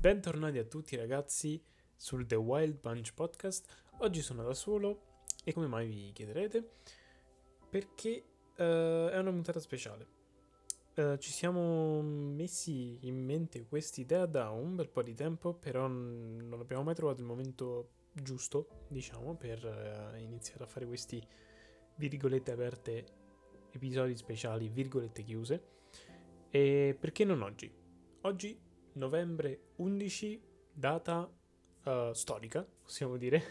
Bentornati a tutti ragazzi sul The Wild Bunch Podcast. Oggi sono da solo e come mai vi chiederete? Perché uh, è una puntata speciale. Uh, ci siamo messi in mente quest'idea da un bel po' di tempo, però non abbiamo mai trovato il momento giusto, diciamo, per uh, iniziare a fare questi virgolette aperte episodi speciali, virgolette chiuse. E perché non oggi? Oggi, novembre 11, data uh, storica, possiamo dire.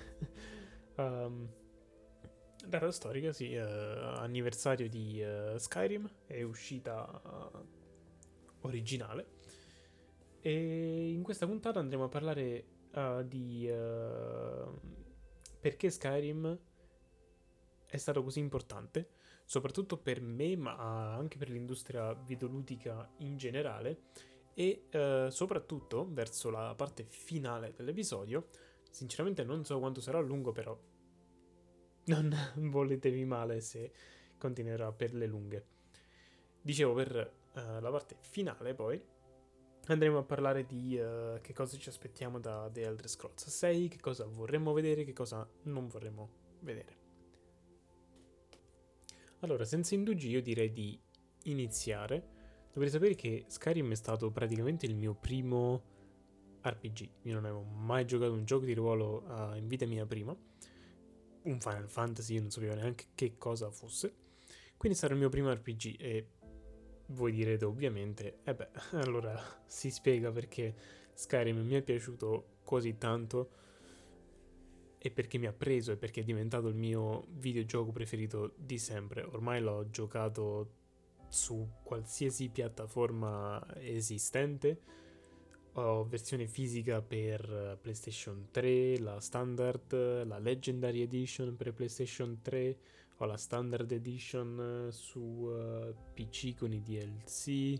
um, data storica, sì, uh, anniversario di uh, Skyrim, è uscita originale. E in questa puntata andremo a parlare di perché Skyrim è stato così importante, soprattutto per me, ma anche per l'industria videoludica in generale, e eh, soprattutto verso la parte finale dell'episodio. Sinceramente non so quanto sarà lungo, però non voletevi male se continuerà per le lunghe. Dicevo, per eh, la parte finale poi andremo a parlare di uh, che cosa ci aspettiamo da The Elder Scrolls 6, che cosa vorremmo vedere, che cosa non vorremmo vedere. Allora, senza indugi io direi di iniziare. Dovrei sapere che Skyrim è stato praticamente il mio primo RPG. Io non avevo mai giocato un gioco di ruolo uh, in vita mia prima. Un Final Fantasy, io non sapevo neanche che cosa fosse. Quindi sarà il mio primo RPG e voi direte ovviamente, e eh beh, allora si spiega perché Skyrim mi è piaciuto così tanto e perché mi ha preso e perché è diventato il mio videogioco preferito di sempre. Ormai l'ho giocato su qualsiasi piattaforma esistente. Ho versione fisica per PlayStation 3, la Standard, la Legendary Edition per PlayStation 3, ho la Standard Edition su uh, PC con i DLC,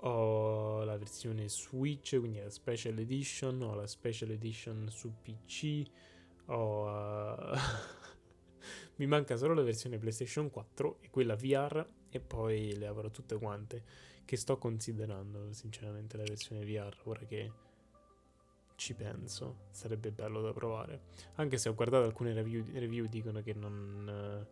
ho la versione Switch, quindi la Special Edition, ho la Special Edition su PC ho, uh, mi manca solo la versione PlayStation 4 e quella VR e poi le avrò tutte quante che sto considerando sinceramente la versione VR ora che ci penso sarebbe bello da provare anche se ho guardato alcune review, review dicono che non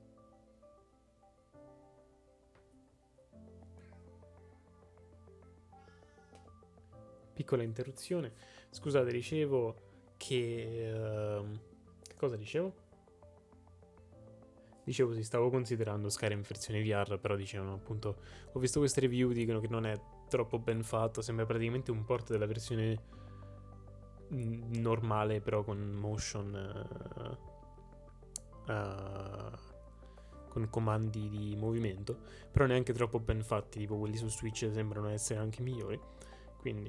piccola interruzione scusate dicevo che uh, Cosa dicevo? Dicevo, sì, stavo considerando Skyrim versione VR, però dicevano appunto, ho visto queste review, dicono che non è troppo ben fatto, sembra praticamente un port della versione normale, però con motion... Uh, uh, con comandi di movimento, però neanche troppo ben fatti, tipo quelli su Switch sembrano essere anche migliori. Quindi,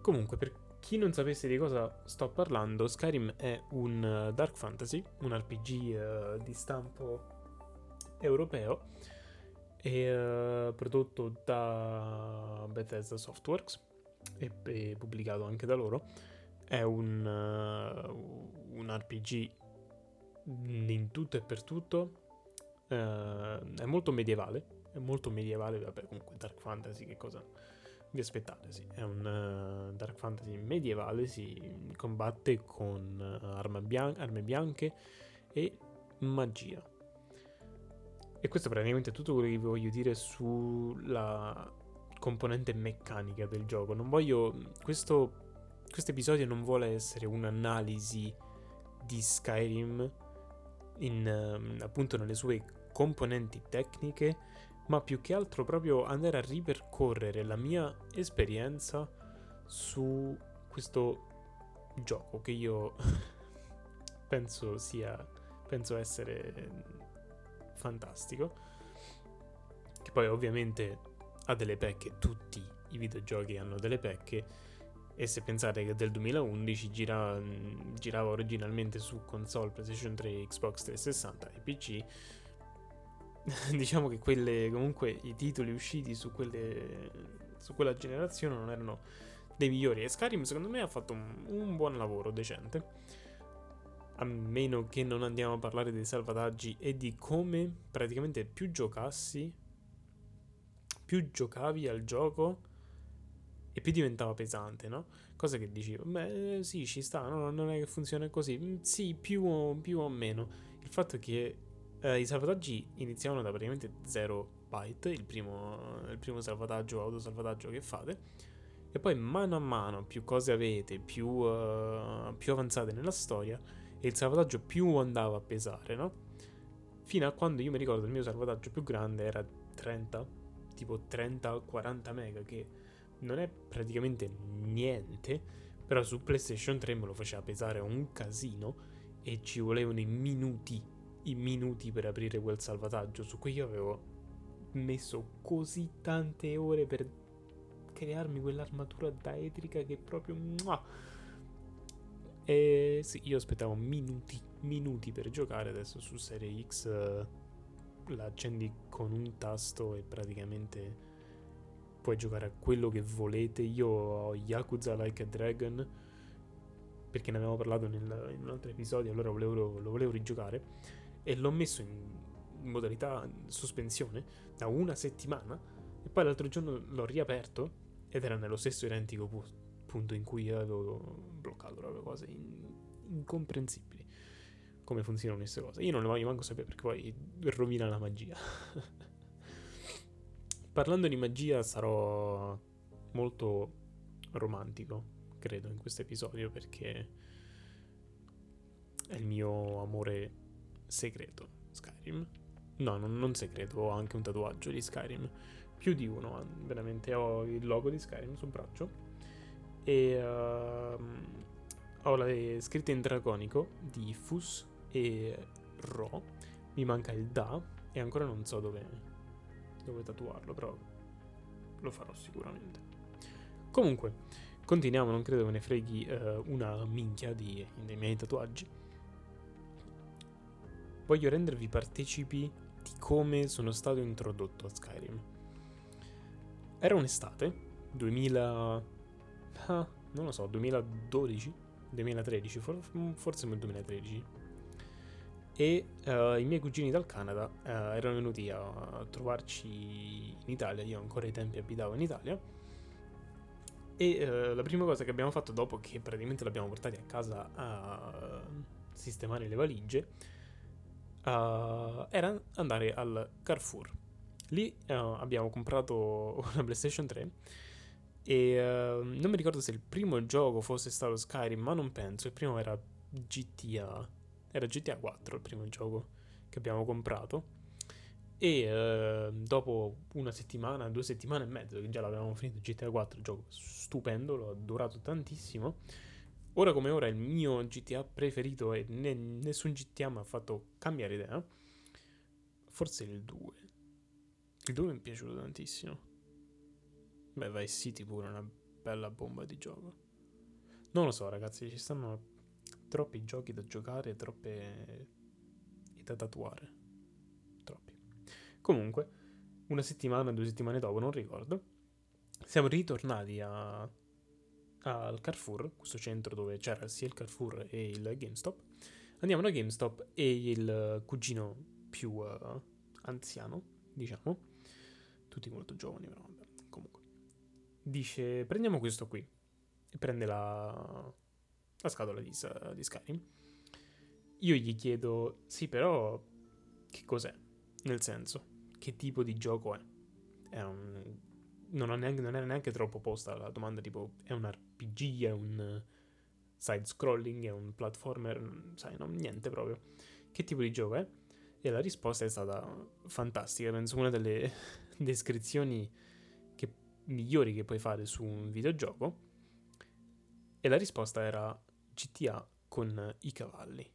comunque, per chi non sapesse di cosa sto parlando, Skyrim è un uh, dark fantasy, un RPG uh, eh, di stampo europeo e uh, prodotto da Bethesda Softworks e, e, pubblicato anche da loro. È un, un RPG in tutto e per tutto. è molto medievale. È molto medievale, vabbè, comunque dark fantasy, che cosa vi aspettate, sì. È un uh, dark fantasy medievale, si combatte con uh, bian- armi bianche e magia. E questo è praticamente tutto quello che vi voglio dire sulla componente meccanica del gioco. Non voglio. Questo episodio non vuole essere un'analisi di Skyrim in, uh, appunto nelle sue componenti tecniche, ma più che altro proprio andare a ripercorrere la mia esperienza su questo gioco che io penso sia penso essere fantastico che poi ovviamente ha delle pecche tutti i videogiochi hanno delle pecche e se pensate che del 2011 gira, girava originalmente su console PlayStation 3, Xbox 360 e PC diciamo che quelle, comunque i titoli usciti su, quelle, su quella generazione non erano dei migliori. E Skyrim secondo me ha fatto un, un buon lavoro, decente. A meno che non andiamo a parlare dei salvataggi e di come praticamente più giocassi, più giocavi al gioco, e più diventava pesante, no? Cosa che dicevo, beh sì ci sta, no? non è che funziona così, mm, sì più o, più o meno. Il fatto è che eh, i salvataggi iniziavano da praticamente 0 byte, il primo, il primo salvataggio, autosalvataggio che fate, e poi mano a mano più cose avete, più, uh, più avanzate nella storia, e il salvataggio più andava a pesare, no? Fino a quando io mi ricordo il mio salvataggio più grande era 30, tipo 30-40 mega, che non è praticamente niente, però su PlayStation 3 me lo faceva pesare un casino e ci volevano i minuti, i minuti per aprire quel salvataggio, su cui io avevo messo così tante ore per crearmi quell'armatura daedrica che proprio... E sì, io aspettavo minuti, minuti per giocare, adesso su Serie X uh, la accendi con un tasto e praticamente puoi giocare a quello che volete. Io ho Yakuza Like a Dragon perché ne avevamo parlato nel, in un altro episodio, allora volevo, lo volevo rigiocare e l'ho messo in, modalità sospensione da una settimana e poi l'altro giorno l'ho riaperto ed era nello stesso identico pu- punto in cui avevo bloccato proprio cose in- incomprensibili come funzionano queste cose. Io non le voglio manco sapere perché poi rovina la magia. Parlando di magia sarò molto romantico, credo, in questo episodio perché è il mio amore segreto, Skyrim. No, non, non segreto, ho anche un tatuaggio di Skyrim. Più di uno, veramente. Ho il logo di Skyrim sul braccio. E uh, ho le scritte in draconico di Fus e Ro. Mi manca il Da e ancora non so dove dove tatuarlo, però lo farò sicuramente. Comunque, continuiamo, non credo me ne freghi uh, una minchia di, dei miei tatuaggi. Voglio rendervi partecipi di come sono stato introdotto a Skyrim. Era un'estate, 2000... Ah, non lo so, 2012? 2013, forse nel 2013 e uh, i miei cugini dal Canada uh, erano venuti a trovarci in Italia, io ancora ai tempi abitavo in Italia e uh, la prima cosa che abbiamo fatto dopo che praticamente l'abbiamo portati a casa a sistemare le valigie era andare al Carrefour. Lì abbiamo comprato una PlayStation 3 e non mi ricordo se il primo gioco fosse stato Skyrim, ma non penso, il primo era GTA era GTA 4 il primo gioco che abbiamo comprato. E eh, dopo una settimana, due settimane e mezzo che già l'avevamo finito GTA 4, gioco stupendo, l'ho adorato tantissimo. Ora come ora il mio GTA preferito e ne- nessun GTA mi ha fatto cambiare idea. Forse il 2. Il 2 mi è piaciuto tantissimo. Beh, Vice City pure una bella bomba di gioco. Non lo so, ragazzi, ci stanno troppi giochi da giocare, troppe... e da tatuare. Troppi. Comunque, una settimana, due settimane dopo, non ricordo, siamo ritornati a... al Carrefour, questo centro dove c'era sia il Carrefour e il GameStop. Andiamo da GameStop e il cugino più uh, anziano, diciamo, tutti molto giovani, però vabbè, comunque, dice prendiamo questo qui e prende la, la scatola di, di Skyrim. Io gli chiedo, sì, però che cos'è? Nel senso, che tipo di gioco è? È un... Non, neanche, non era neanche troppo posta la domanda, tipo, è un RPG, è un side scrolling, è un platformer, sai, no, niente proprio. Che tipo di gioco è? E la risposta è stata fantastica, penso una delle descrizioni che, migliori che puoi fare su un videogioco. E la risposta era GTA con i cavalli.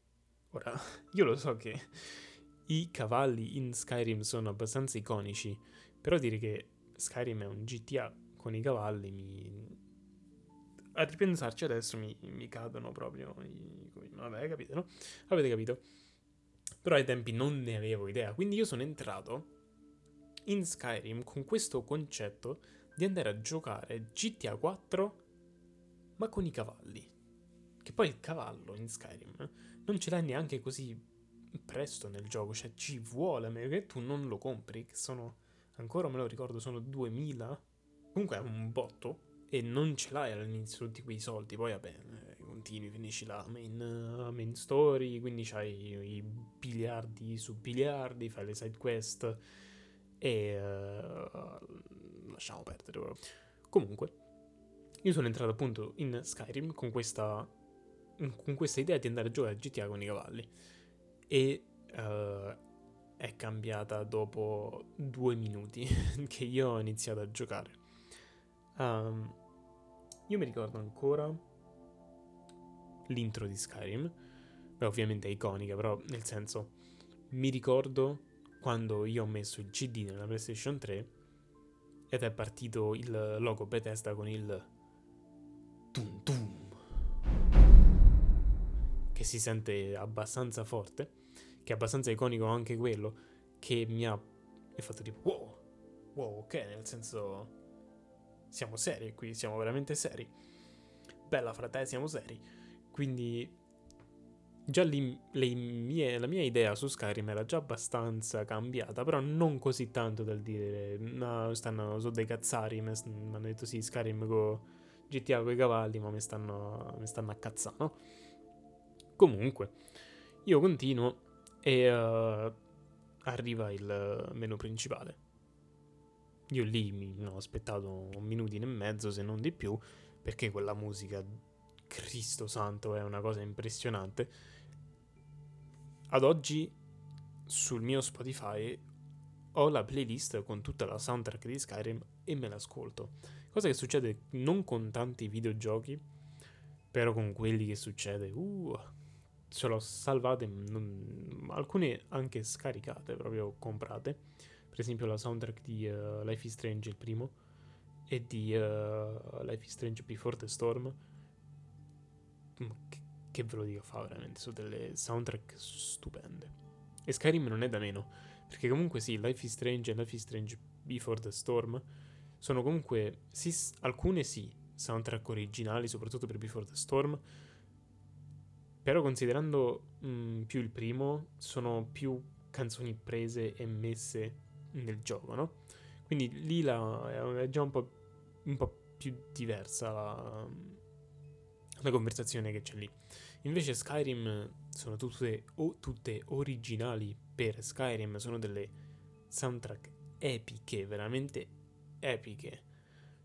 Ora, io lo so che i cavalli in Skyrim sono abbastanza iconici, però dire che Skyrim è un GTA con i cavalli mi... A ripensarci adesso mi, mi cadono proprio i... Vabbè, capite, no? Avete capito? Però ai tempi non ne avevo idea, quindi io sono entrato in Skyrim con questo concetto di andare a giocare GTA 4 ma con i cavalli. Che poi il cavallo in Skyrim non ce l'hai neanche così presto nel gioco, cioè ci vuole, a meno che tu non lo compri, che sono, ancora me lo ricordo, sono 2000. Comunque è un botto, e non ce l'hai all'inizio tutti quei soldi, poi vabbè, eh, continui, finisci la main, uh, main story, quindi c'hai i biliardi su biliardi, fai le side quest e uh, lasciamo perdere. Comunque, io sono entrato appunto in Skyrim con questa, con questa idea di andare a giocare a GTA con i cavalli e uh, è cambiata dopo due minuti che io ho iniziato a giocare. Um, io mi ricordo ancora l'intro di Skyrim. Beh, ovviamente è iconica, però nel senso mi ricordo quando io ho messo il CD nella PlayStation 3 ed è partito il logo Bethesda con il tum tum che si sente abbastanza forte, che è abbastanza iconico anche quello, che mi ha fatto tipo wow, wow, ok, nel senso siamo seri qui, siamo veramente seri. Bella frate, siamo seri. Quindi già lì mie, la mia idea su Skyrim era già abbastanza cambiata, però non così tanto dal dire no, stanno su dei cazzari, mi hanno detto sì, Skyrim con GTA con i cavalli, ma mi stanno, mi stanno a cazzare, no? Comunque, io continuo e uh, arriva il menu principale. Io lì mi ho aspettato un minutino e mezzo, se non di più, perché quella musica, Cristo santo, è una cosa impressionante. Ad oggi sul mio Spotify ho la playlist con tutta la soundtrack di Skyrim e me l'ascolto. Cosa che succede non con tanti videogiochi, però con quelli che succede, uh, ce l'ho salvate, non, alcune anche scaricate, proprio comprate per esempio la soundtrack di uh, Life is Strange, il primo, e di uh, Life is Strange Before the Storm. Che, che ve lo dico, fa veramente, sono delle soundtrack stupende. E Skyrim non è da meno, perché comunque sì, Life is Strange e Life is Strange Before the Storm sono comunque, sì, alcune sì, soundtrack originali, soprattutto per Before the Storm, però considerando mh, mm, più il primo, sono più canzoni prese e messe nel gioco, no? Quindi lì la, è già un po', un po più diversa la, la, conversazione che c'è lì. Invece Skyrim sono tutte, o, tutte originali per Skyrim, sono delle soundtrack epiche, veramente epiche.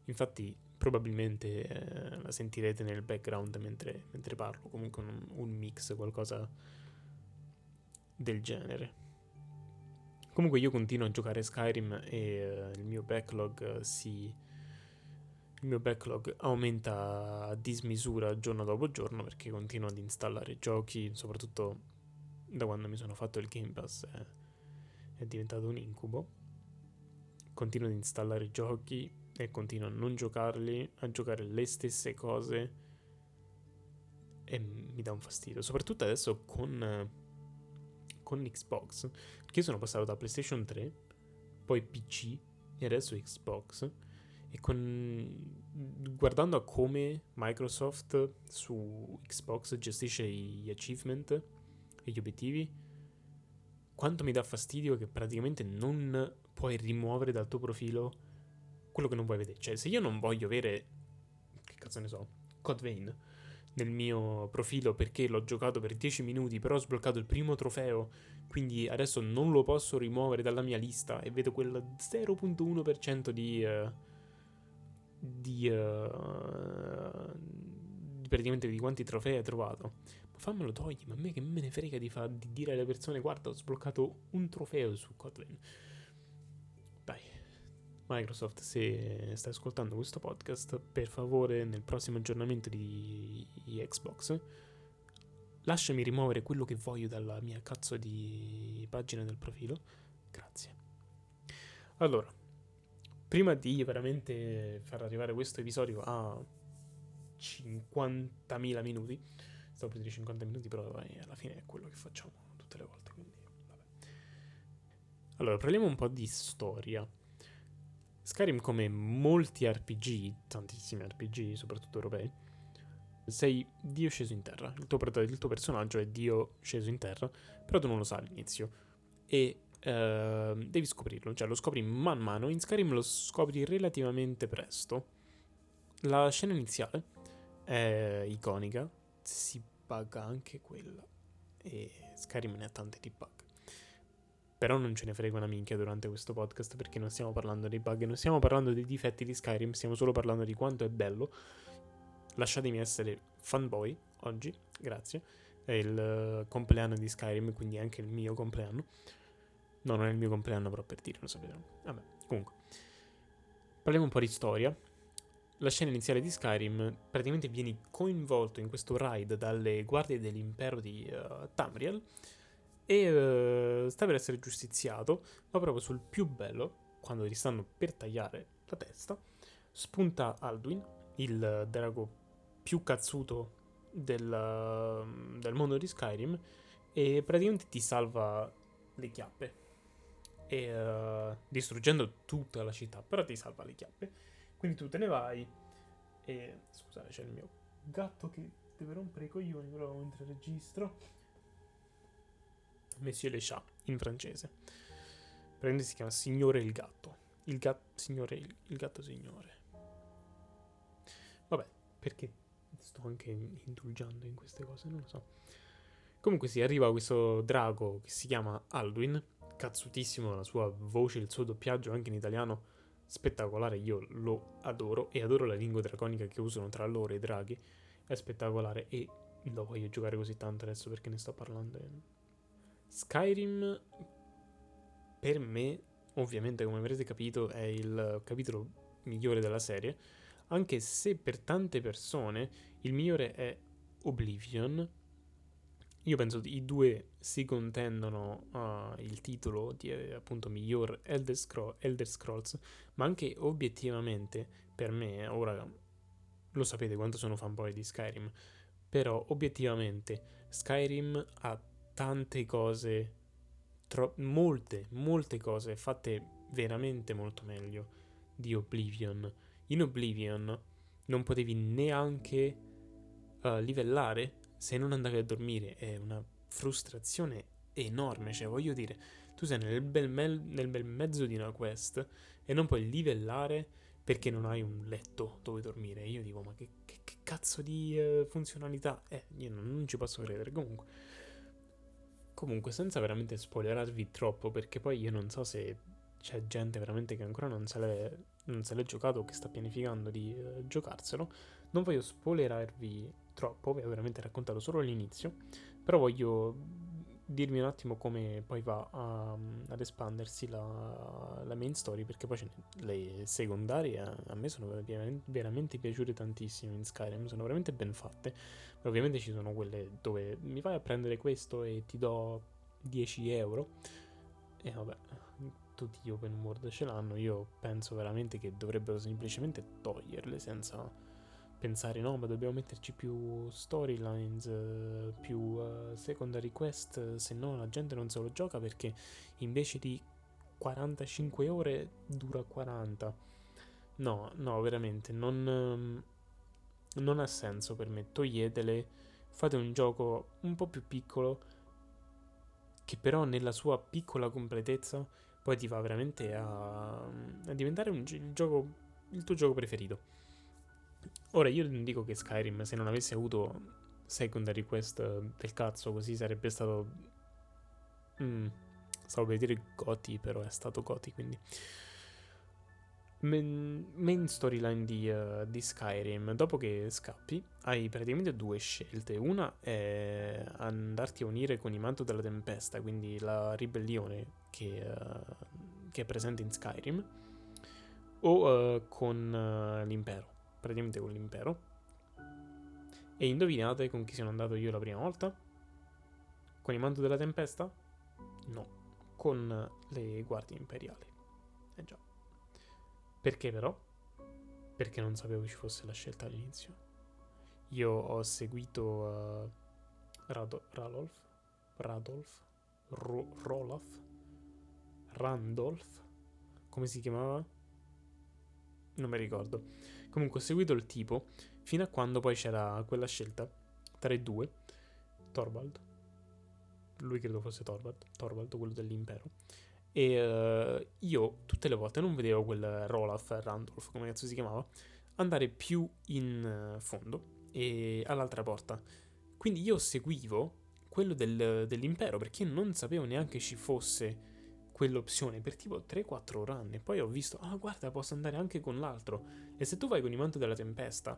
Infatti probabilmente eh, la sentirete nel background mentre, mentre parlo, comunque un, un mix, qualcosa del genere. Comunque io continuo a giocare Skyrim e uh, il mio backlog si... Il mio backlog aumenta a dismisura giorno dopo giorno perché continuo ad installare giochi, soprattutto da quando mi sono fatto il Game Pass è, è diventato un incubo. Continuo ad installare giochi e continuo a non giocarli, a giocare le stesse cose e mi dà un fastidio. Soprattutto adesso con con Xbox, perché sono passato da PlayStation 3, poi PC e adesso Xbox, e con, guardando a come Microsoft su Xbox gestisce gli achievement e gli obiettivi, quanto mi dà fastidio che praticamente non puoi rimuovere dal tuo profilo quello che non vuoi vedere. Cioè, se io non voglio avere, che cazzo ne so, Code Vein nel mio profilo perché l'ho giocato per 10 minuti, però ho sbloccato il primo trofeo, quindi adesso non lo posso rimuovere dalla mia lista e vedo quel 0.1% di... Uh, di, uh, praticamente di quanti trofei hai trovato. Ma fammelo togli, ma a me che me ne frega di, fa, di dire alle persone guarda ho sbloccato un trofeo su Kotlin. Microsoft, se stai ascoltando questo podcast, per favore nel prossimo aggiornamento di Xbox lasciami rimuovere quello che voglio dalla mia cazzo di pagina del profilo. Grazie. Allora, prima di veramente far arrivare questo episodio a 50.000 minuti, stavo per dire 50 minuti, però alla fine è quello che facciamo tutte le volte, quindi vabbè. Allora, parliamo un po' di storia. Skyrim, come molti RPG, tantissimi RPG, soprattutto europei, sei Dio sceso in terra. Il tuo, il tuo, personaggio è Dio sceso in terra, però tu non lo sai all'inizio. E uh, devi scoprirlo, cioè lo scopri man mano. In Skyrim lo scopri relativamente presto. la scena iniziale è iconica, si bugga anche quella e Skyrim ne ha tante di bug. Però non ce ne frega una minchia durante questo podcast perché non stiamo parlando dei bug, non stiamo parlando dei difetti di Skyrim, stiamo solo parlando di quanto è bello. Lasciatemi essere fanboy oggi, grazie. È il eh, compleanno di Skyrim, quindi anche il mio compleanno. No, non è il mio compleanno, però per dire, lo sapete. Vabbè, comunque. Parliamo un po' di storia. La scena iniziale di Skyrim, praticamente vieni coinvolto in questo raid dalle guardie dell'impero di uh, Tamriel e uh, sta per essere giustiziato, ma proprio sul più bello, quando ti stanno per tagliare la testa, spunta Alduin, il drago più cazzuto del, del mondo di Skyrim, e praticamente ti salva le chiappe. E, uh, distruggendo tutta la città, però ti salva le chiappe. Quindi tu te ne vai e... Scusate, c'è il mio gatto che deve rompere i coglioni, però mentre registro. Monsieur le chat, in francese. Prende si chiama Signore il gatto. Il gatto, signore, il, il gatto signore. Vabbè, perché sto anche indulgendo in queste cose, non lo so. Comunque si sì, arriva questo drago che si chiama Alduin, cazzutissimo la sua voce, il suo doppiaggio anche in italiano spettacolare, io lo adoro e adoro la lingua draconica che usano tra loro i draghi, è spettacolare e lo voglio giocare così tanto adesso perché ne sto parlando. Skyrim per me, ovviamente come avrete capito, è il capitolo migliore della serie, anche se per tante persone il migliore è Oblivion. Io penso che i due si contendono uh, il titolo di eh, appunto miglior Elder, Scroll, Elder Scrolls, ma anche obiettivamente per me, ora lo sapete quanto sono fanboy di Skyrim, però obiettivamente Skyrim ha tante cose, tro- molte, molte cose fatte veramente molto meglio di Oblivion. In Oblivion non potevi neanche uh, livellare se non andavi a dormire. È una frustrazione enorme, cioè voglio dire, tu sei nel bel, me- nel bel mezzo di una quest e non puoi livellare perché non hai un letto dove dormire. Io dico, ma che, che, che cazzo di uh, funzionalità è? Io non, non, ci posso credere. Comunque, comunque, senza veramente spoilerarvi troppo, perché poi io non so se c'è gente veramente che ancora non se l'è, non se l'è giocato o che sta pianificando di uh, giocarselo. Non voglio spoilerarvi troppo, vi ho veramente raccontato solo l'inizio, però voglio dirmi un attimo come poi va a, ad espandersi la, la, main story, perché poi le secondarie a, me sono veramente, piaciute tantissimo in Skyrim, sono veramente ben fatte, ma ovviamente ci sono quelle dove mi vai a prendere questo e ti do 10 euro, e vabbè, tutti gli open world ce l'hanno, io penso veramente che dovrebbero semplicemente toglierle senza pensare no, ma dobbiamo metterci più storylines, più uh, secondary quest, se no la gente non se lo gioca perché invece di 45 ore dura 40. No, no, veramente, non, um, non ha senso per me. Toglietele, fate un gioco un po' più piccolo che però nella sua piccola completezza poi ti va veramente a, a diventare un, il, gioco, il tuo gioco preferito. Ora io non dico che Skyrim se non avesse avuto secondary quest del cazzo così sarebbe stato... Mm, stavo per dire Goti, però è stato Goti, quindi... Main, main storyline di, uh, di, Skyrim, dopo che scappi, hai praticamente due scelte. Una è andarti a unire con i Manto della Tempesta, quindi la ribellione che, uh, che è presente in Skyrim, o uh, con l'impero praticamente con l'impero. E indovinate con chi sono andato io la prima volta? Con i manto della tempesta? No, con le guardie imperiali. Eh già. Perché però? Perché non sapevo ci fosse la scelta all'inizio. Io ho seguito uh, Rado- Radolf, Radolf, Ro- Rolaf, Randolph, come si chiamava? Non mi ricordo. Comunque ho seguito il tipo fino a quando poi c'era quella scelta tra i due, Torvald. Lui credo fosse Torvald, Torvald, quello dell'impero. E uh, io tutte le volte non vedevo quel Rolaf Randolph, come cazzo si chiamava, andare più in fondo e all'altra porta. Quindi io seguivo quello del, dell'impero perché non sapevo neanche ci fosse quell'opzione per tipo 3-4 run e poi ho visto, ah guarda posso andare anche con l'altro e se tu vai con i manto della tempesta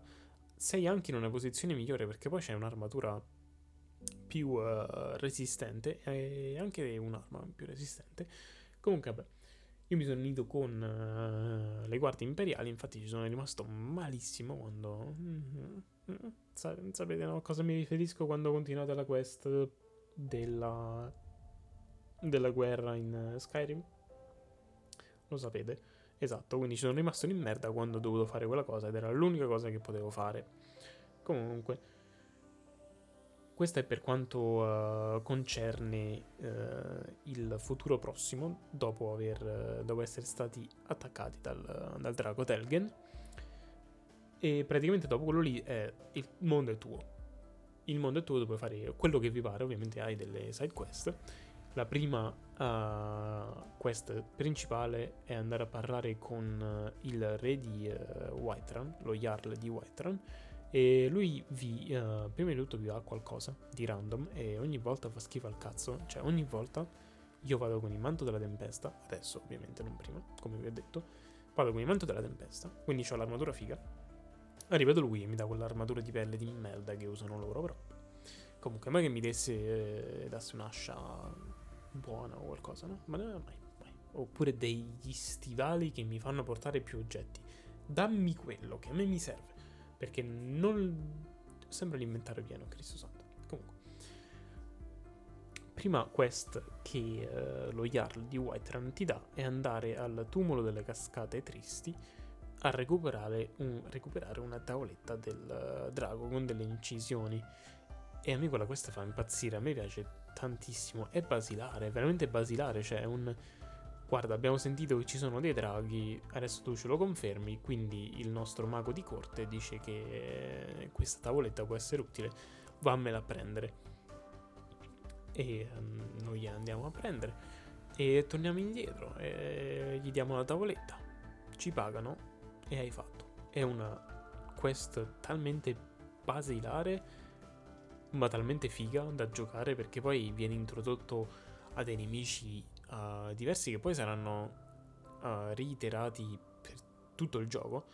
sei anche in una posizione migliore perché poi c'è un'armatura più uh, resistente e anche un'arma più resistente. Comunque, vabbè, io mi sono unito con uh, le guardie imperiali, infatti ci sono rimasto malissimo quando... Mm-hmm, mm-hmm, sapete no, a cosa mi riferisco quando continuate la quest della, della guerra in Skyrim? Lo sapete. Esatto, quindi ci sono rimasto in merda quando ho dovuto fare quella cosa ed era l'unica cosa che potevo fare. Comunque, questo è per quanto uh, concerne uh, il futuro prossimo, dopo, aver, uh, dopo essere stati attaccati dal, dal drago Telgen. E praticamente dopo quello lì è il mondo è tuo. Il mondo è tuo, tu puoi fare quello che vi pare, ovviamente hai delle side quest. La prima quest principale è andare a parlare con il re di Whiterun, lo Jarl di Whiterun, e lui vi, uh, prima di tutto vi dà qualcosa di random e ogni volta fa schifo al cazzo. Cioè ogni volta io vado con il manto della tempesta, adesso ovviamente non prima, come vi ho detto, vado con il manto della tempesta, quindi ho l'armatura figa. Arriva da lui e mi dà quell'armatura di pelle di merda che usano loro, però. Comunque, mai che mi desse, eh, dasse un'ascia buona o qualcosa, no? Ma no, mai, mai. Oppure degli stivali che mi fanno portare più oggetti. Dammi quello che a me mi serve. Perché non... Sembra l'inventario pieno, Cristo Santo. Comunque. Prima quest che uh, lo Jarl di Whiterun ti dà è andare al tumulo delle cascate tristi a recuperare, un, recuperare una tavoletta del uh, drago con delle incisioni. E a me quella questa fa impazzire, a me piace tantissimo. È basilare, è veramente basilare, cioè è un Guarda, abbiamo sentito che ci sono dei draghi, adesso tu ce lo confermi, quindi il nostro mago di corte dice che questa tavoletta può essere utile, vammela a prendere. E um, noi andiamo a prendere e torniamo indietro e gli diamo la tavoletta, ci pagano e hai fatto. È una quest talmente basilare, ma talmente figa da giocare perché poi viene introdotto a dei nemici uh, diversi che poi saranno uh, reiterati per tutto il gioco.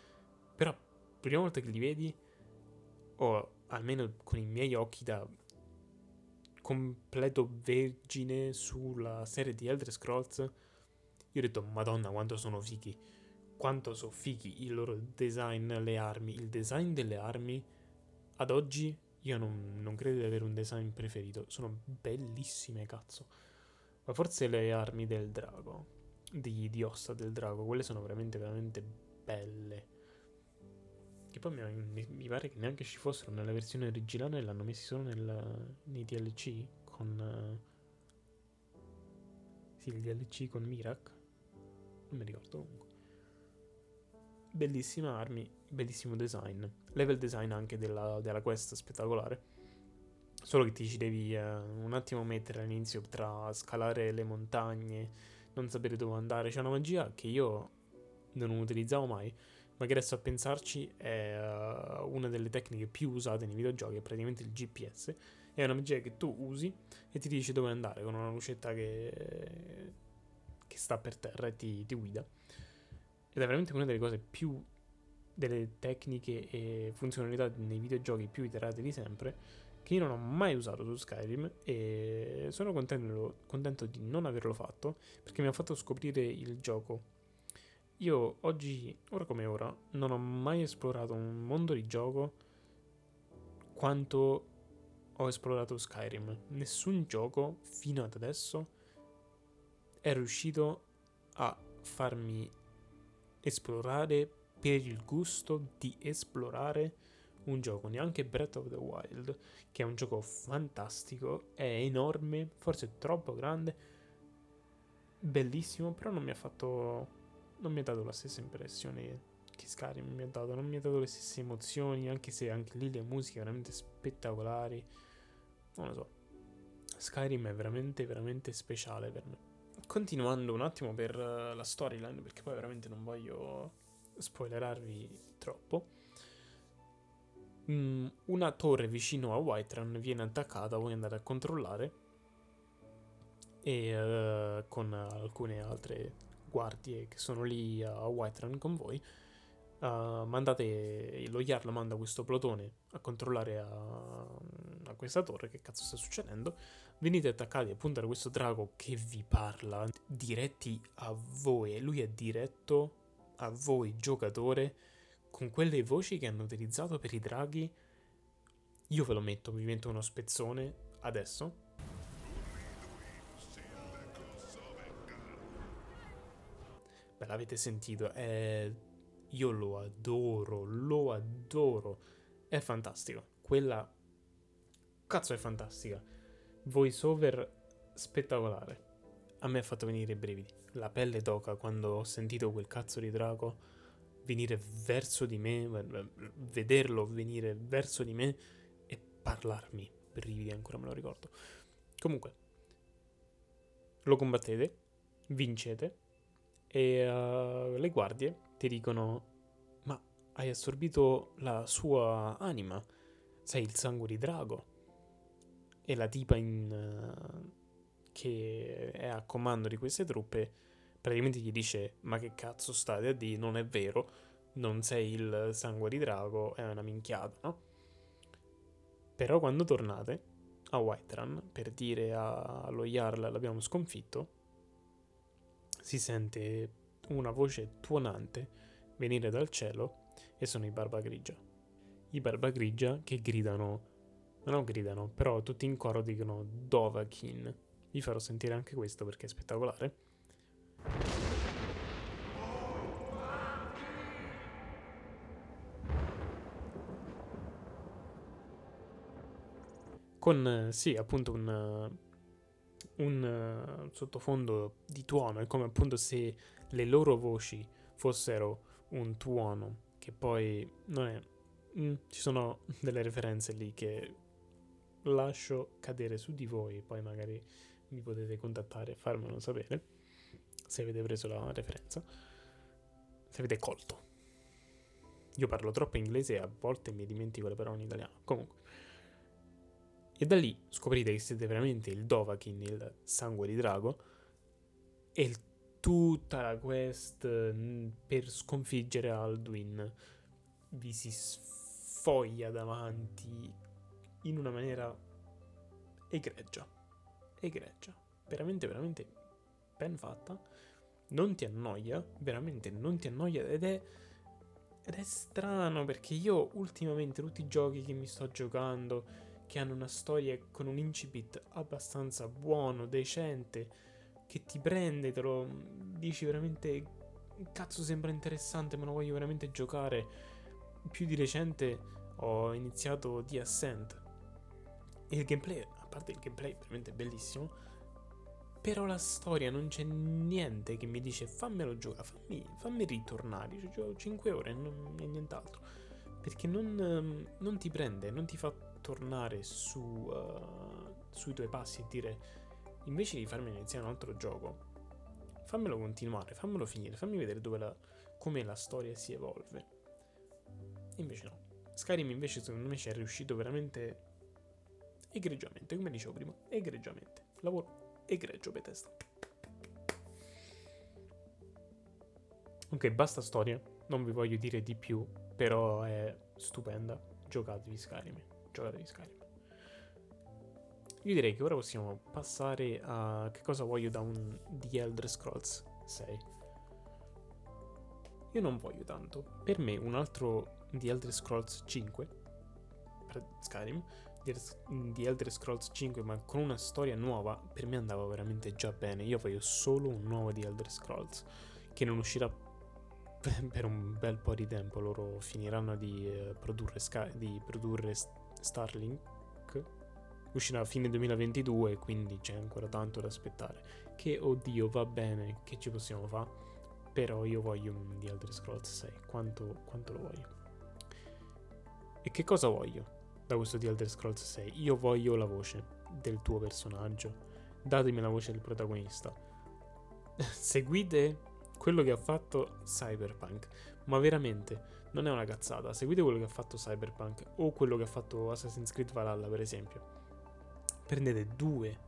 Però, prima volta che li vedi, o almeno con i miei occhi da completo vergine sulla serie di Elder Scrolls, io ho detto, madonna, quanto sono fighi. Quanto sono fighi il loro design, le armi. Il design delle armi, ad oggi, io non, non credo di avere un design preferito. Sono bellissime, cazzo. Ma forse le armi del drago, di, di ossa del drago, quelle sono veramente, veramente belle. Che poi mi, mi, pare che neanche ci fossero nella versione originale, l'hanno messi solo nel, nei DLC con... Sì, il DLC con Mirak. Non mi ricordo comunque. Bellissime armi, bellissimo design. Level design anche della, della quest spettacolare. Solo che ti ci devi eh, un attimo mettere all'inizio tra scalare le montagne, non sapere dove andare. C'è una magia che io non utilizzavo mai, ma che adesso a pensarci è uh, una delle tecniche più usate nei videogiochi, è praticamente il GPS. È una magia che tu usi e ti dice dove andare con una lucetta che, che sta per terra e ti, ti guida. Ed è veramente una delle cose più delle tecniche e funzionalità nei videogiochi più iterate di sempre che io non ho mai usato su Skyrim e sono contento, contento di non averlo fatto perché mi ha fatto scoprire il gioco. Io oggi, ora come ora, non ho mai esplorato un mondo di gioco quanto ho esplorato Skyrim. Nessun gioco fino ad adesso è riuscito a farmi esplorare per il gusto di esplorare un gioco, neanche Breath of the Wild, che è un gioco fantastico, è enorme, forse troppo grande, bellissimo, però non mi ha fatto... non mi ha dato la stessa impressione che Skyrim mi ha dato, non mi ha dato le stesse emozioni, anche se anche lì le musiche veramente spettacolari, non lo so. Skyrim è veramente, veramente speciale per me. Continuando un attimo per uh, la storyline, perché poi veramente non voglio spoilerarvi troppo, mm, una torre vicino a Whiterun viene attaccata, voi andate a controllare. E uh, con alcune altre guardie che sono lì a Whiterun con voi Uh, mandate lo Jarl manda questo plotone a controllare a, a, questa torre che cazzo sta succedendo. Venite attaccati appunto da questo drago che vi parla diretti a voi. Lui è diretto a voi giocatore con quelle voci che hanno utilizzato per i draghi io ve lo metto vi metto uno spezzone adesso Beh, l'avete sentito, è io lo adoro, lo adoro. È fantastico. Quella... Cazzo è fantastica. Voice over spettacolare. A me ha fatto venire i brividi. La pelle d'oca quando ho sentito quel cazzo di drago venire verso di me, vederlo venire verso di me e parlarmi. Brividi, ancora me lo ricordo. Comunque, lo combattete, vincete e uh, le guardie ti dicono ma hai assorbito la sua anima, sei il sangue di drago. E la tipa in, uh, che è a comando di queste truppe praticamente gli dice ma che cazzo state a dire, non è vero, non sei il sangue di drago, è una minchiata, no? Però quando tornate a Whiterun per dire allo Jarl l'abbiamo sconfitto, si sente una voce tuonante venire dal cielo e sono i Barba Grigia. I Barba Grigia che gridano, non gridano, però tutti in coro dicono Dovahkiin. Vi farò sentire anche questo perché è spettacolare. Con, sì, appunto un, un uh, sottofondo di tuono, è come appunto se le loro voci fossero un tuono, che poi non è... Mm, ci sono delle referenze lì che lascio cadere su di voi, poi magari mi potete contattare e farmelo sapere se avete preso la referenza, se avete colto. Io parlo troppo inglese e a volte mi dimentico le parole in italiano. Comunque. E da lì scoprite che siete veramente il Dovahkiin, il sangue di drago, e il tutta la quest mm, per sconfiggere Alduin vi si sfoglia davanti in una maniera egregia. Egregia. Veramente, veramente ben fatta. Non ti annoia, veramente non ti annoia ed è... Ed è strano perché io ultimamente tutti i giochi che mi sto giocando, che hanno una storia con un incipit abbastanza buono, decente, che ti prende, te lo dici veramente, cazzo sembra interessante, me lo voglio veramente giocare. Più di recente ho iniziato The Ascent. E il gameplay, parte il gameplay, è veramente bellissimo. Però la storia non c'è niente che mi dice fammelo giocare, fammi, fammi ritornare. Cioè, gioco 5 ore e, nient'altro. Perché non, non, ti prende, non ti fa tornare su, uh, sui tuoi passi e dire invece di farmi iniziare un altro gioco, fammelo continuare, fammelo finire, fammi vedere la, come la storia si evolve. Invece no. Skyrim invece secondo me ci è riuscito veramente egregiamente, come dicevo prima, egregiamente. Lavoro egregio Bethesda. Ok, basta storia, non vi voglio dire di più, però è stupenda. Giocatevi Skyrim, giocatevi Skyrim. Io direi che ora possiamo passare a che cosa voglio da un The Elder Scrolls 6. Io non voglio tanto. Per me un altro The Elder Scrolls 5 per Skyrim, The Elder Scrolls 5 ma con una storia nuova, per me andava veramente già bene. Io voglio solo un nuovo The Elder Scrolls che non uscirà per un bel po' di tempo. Loro finiranno di uh, produrre, Sky, di produrre Starlink uscirà a fine 2022, quindi c'è ancora tanto da aspettare. Che oddio, va bene, che ci possiamo fare? Però io voglio un The Elder Scrolls 6, quanto, quanto lo voglio. E che cosa voglio da questo The Elder Scrolls 6? Io voglio la voce del tuo personaggio. Datemi la voce del protagonista. Seguite quello che ha fatto Cyberpunk. Ma veramente, non è una cazzata. Seguite quello che ha fatto Cyberpunk o quello che ha fatto Assassin's Creed Valhalla, per esempio. Prendete due,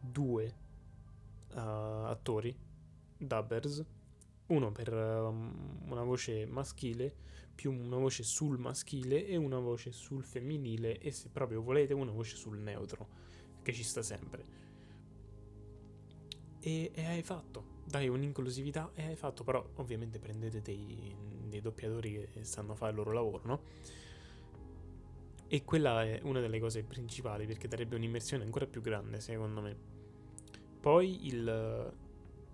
due uh, attori, dubbers, uno per um, una voce maschile, più una voce sul maschile e una voce sul femminile e se proprio volete una voce sul neutro, che ci sta sempre. E, e hai fatto dai un'inclusività e hai fatto, però ovviamente prendete dei, dei doppiatori che sanno fare il loro lavoro, no? E quella è una delle cose principali perché darebbe un'immersione ancora più grande, secondo me. Poi il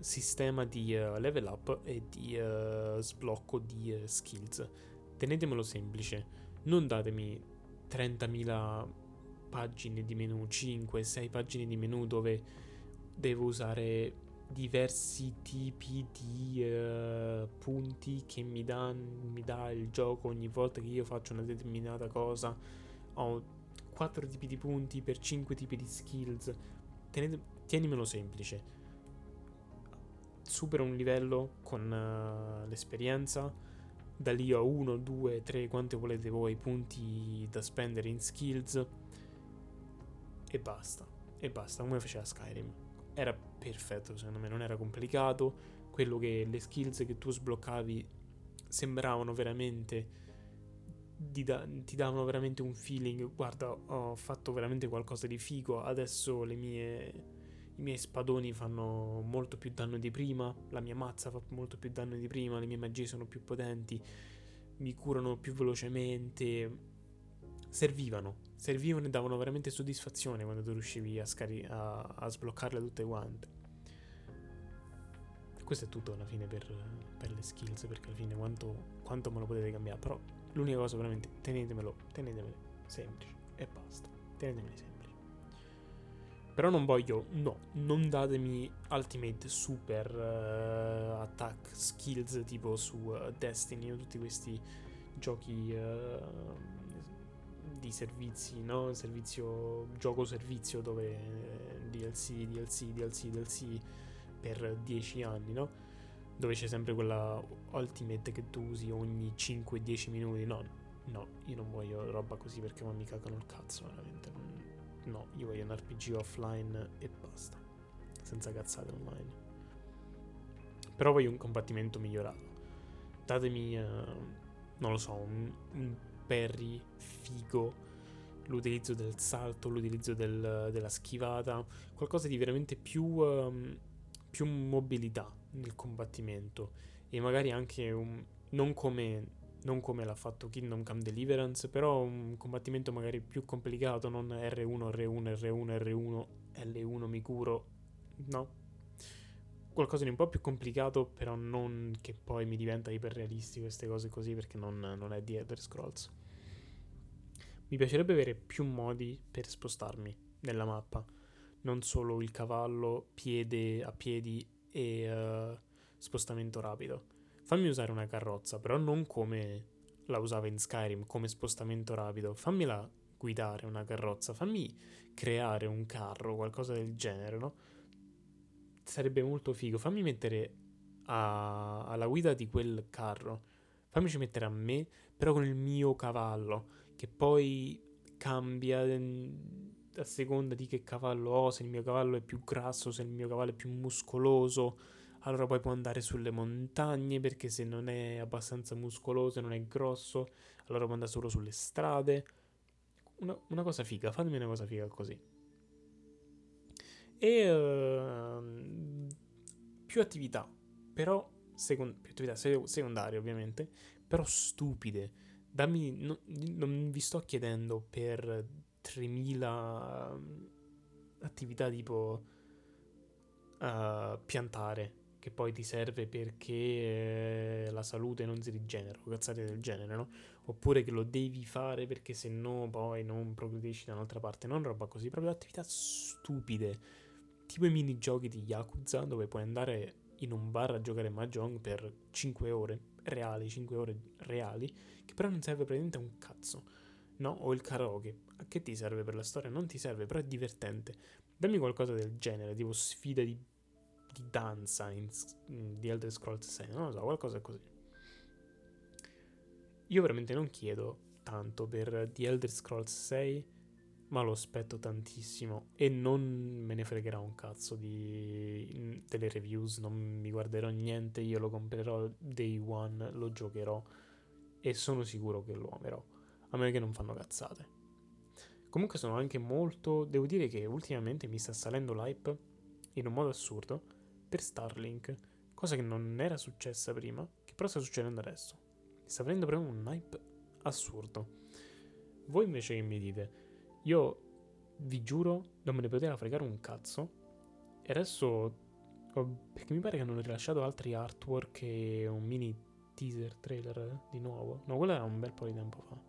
sistema di uh, level up e di uh, sblocco di uh, skills. Tenetemelo semplice, non datemi 30.000 pagine di menu, 5-6 pagine di menu dove devo usare diversi tipi di punti che mi dà, mi dà il gioco ogni volta che io faccio una determinata cosa. Ho 4 tipi di punti per 5 tipi di skills. Tenete, tienimelo semplice. Supero un livello con uh, l'esperienza. Da lì ho 1, 2, 3, quante volete voi punti da spendere in skills. E basta. E basta, come faceva Skyrim era perfetto, secondo me, non era complicato. Quello che le skills che tu sbloccavi sembravano veramente da, ti davano veramente un feeling, guarda, ho fatto veramente qualcosa di figo, adesso mie, i miei spadoni fanno molto più danno di prima, la mia mazza fa molto più danno di prima, le mie magie sono più potenti, mi curano più velocemente, servivano, servivano e davano veramente soddisfazione quando tu riuscivi a, scari- a, a sbloccarle tutte quante. questo è tutto alla fine per, per, le skills, perché alla fine quanto, quanto me lo potete cambiare. Però l'unica cosa veramente, tenetemelo, tenetemelo semplice e basta. Tenetemeli semplici. Però non voglio, no, non datemi ultimate super uh, attack skills tipo su uh, Destiny o tutti questi giochi uh, di servizi, no? Servizio, gioco servizio dove DLC, DLC, DLC, DLC per 10 anni, no? Dove c'è sempre quella ultimate che tu usi ogni 5-10 minuti. No, no, io non voglio roba così perché mi cagano il cazzo, veramente. No, io voglio un RPG offline e basta. Senza cazzate online. Però voglio un combattimento migliorato. Datemi, uh, non lo so, un, un Perry, figo, l'utilizzo del salto, l'utilizzo del, della schivata, qualcosa di veramente più, um, più mobilità nel combattimento e magari anche un, non, come, non come l'ha fatto Kingdom Come Deliverance, però un combattimento magari più complicato, non R1, R1, R1, R1, L1 mi curo, no, qualcosa di un po' più complicato, però non che poi mi diventa iperrealistico queste cose così perché non, non è di Elder Scrolls. Mi piacerebbe avere più modi per spostarmi nella mappa, non solo il cavallo, piede a piedi e uh, spostamento rapido. Fammi usare una carrozza, però non come la usava in Skyrim, come spostamento rapido. Fammela guidare una carrozza, fammi creare un carro, qualcosa del genere, no? sarebbe molto figo. Fammi mettere a, alla guida di quel carro. Fammici mettere a me, però con il mio cavallo, che poi cambia a seconda di che cavallo ho, se il mio cavallo è più grasso, se il mio cavallo è più muscoloso, allora poi può andare sulle montagne, perché se non è abbastanza muscoloso non è grosso, allora può andare solo sulle strade. Una, una cosa figa, fatemi una cosa figa così e uh, più attività, però second- più attività secondarie ovviamente, però stupide. Dammi, no, non vi sto chiedendo per 3000 ehm, attività tipo uh, piantare, che poi ti serve perché eh, la salute non si rigenera, o cazzate del genere, no? Oppure che lo devi fare perché se no poi non progredisci da un'altra parte, non roba così, proprio attività stupide tipo i minigiochi di Yakuza dove puoi andare in un bar a giocare Mahjong per 5 ore reali, 5 ore reali, che però non serve praticamente un cazzo. No? O il karaoke. A che ti serve per la storia? Non ti serve, però è divertente. Dammi qualcosa del genere, tipo sfida di, di danza in, in, di Elder Scrolls 6, non lo so, qualcosa così. io veramente non chiedo tanto per The Elder Scrolls 6, ma lo aspetto tantissimo e non me ne fregherà un cazzo di, delle reviews, non mi guarderò niente, io lo comprerò day one, lo giocherò e sono sicuro che lo amerò, a meno che non fanno cazzate. Comunque sono anche molto, devo dire che ultimamente mi sta salendo l'hype in un modo assurdo per Starlink, cosa che non era successa prima, che però sta succedendo adesso. Sta prendendo proprio un hype assurdo. Voi invece che mi dite? Io vi giuro, non me ne poteva fregare un cazzo. E adesso. Perché mi pare che hanno rilasciato altri artwork e un mini teaser trailer di nuovo. No, quello era un bel po' di tempo fa.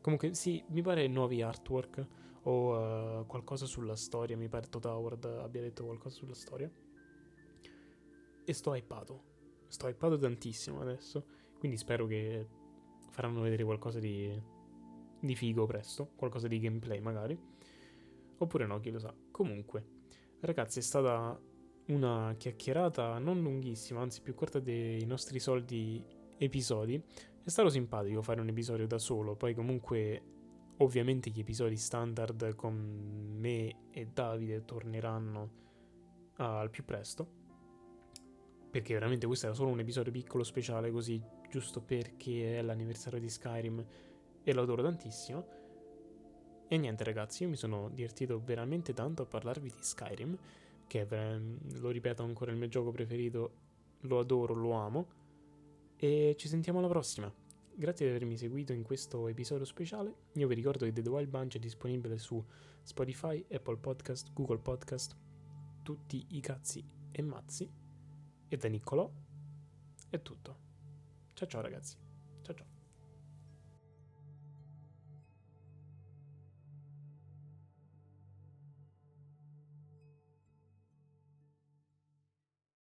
Comunque, sì, mi pare nuovi artwork o uh, qualcosa sulla storia. Mi pare Todd Howard abbia detto qualcosa sulla storia. E sto hypato. Sto hypato tantissimo adesso. Quindi spero che faranno vedere qualcosa di, di figo presto. Qualcosa di gameplay magari. Oppure no, chi lo sa. Comunque, ragazzi, è stata una chiacchierata non lunghissima, anzi più corta dei nostri soldi episodi. È stato simpatico fare un episodio da solo, poi comunque ovviamente gli episodi standard con me e Davide torneranno al più presto. Perché veramente questo era solo un episodio piccolo speciale così, giusto perché è l'anniversario di Skyrim e lo adoro tantissimo. E niente ragazzi, io mi sono divertito veramente tanto a parlarvi di Skyrim, che è, lo ripeto ancora, il mio gioco preferito, lo adoro, lo amo e ci sentiamo alla prossima. Grazie di avermi seguito in questo episodio speciale. Io vi ricordo che The Wild Bunch è disponibile su Spotify, Apple Podcast, Google Podcast, tutti i cazzi e mazzi. E da Niccolò è tutto. Ciao ciao ragazzi.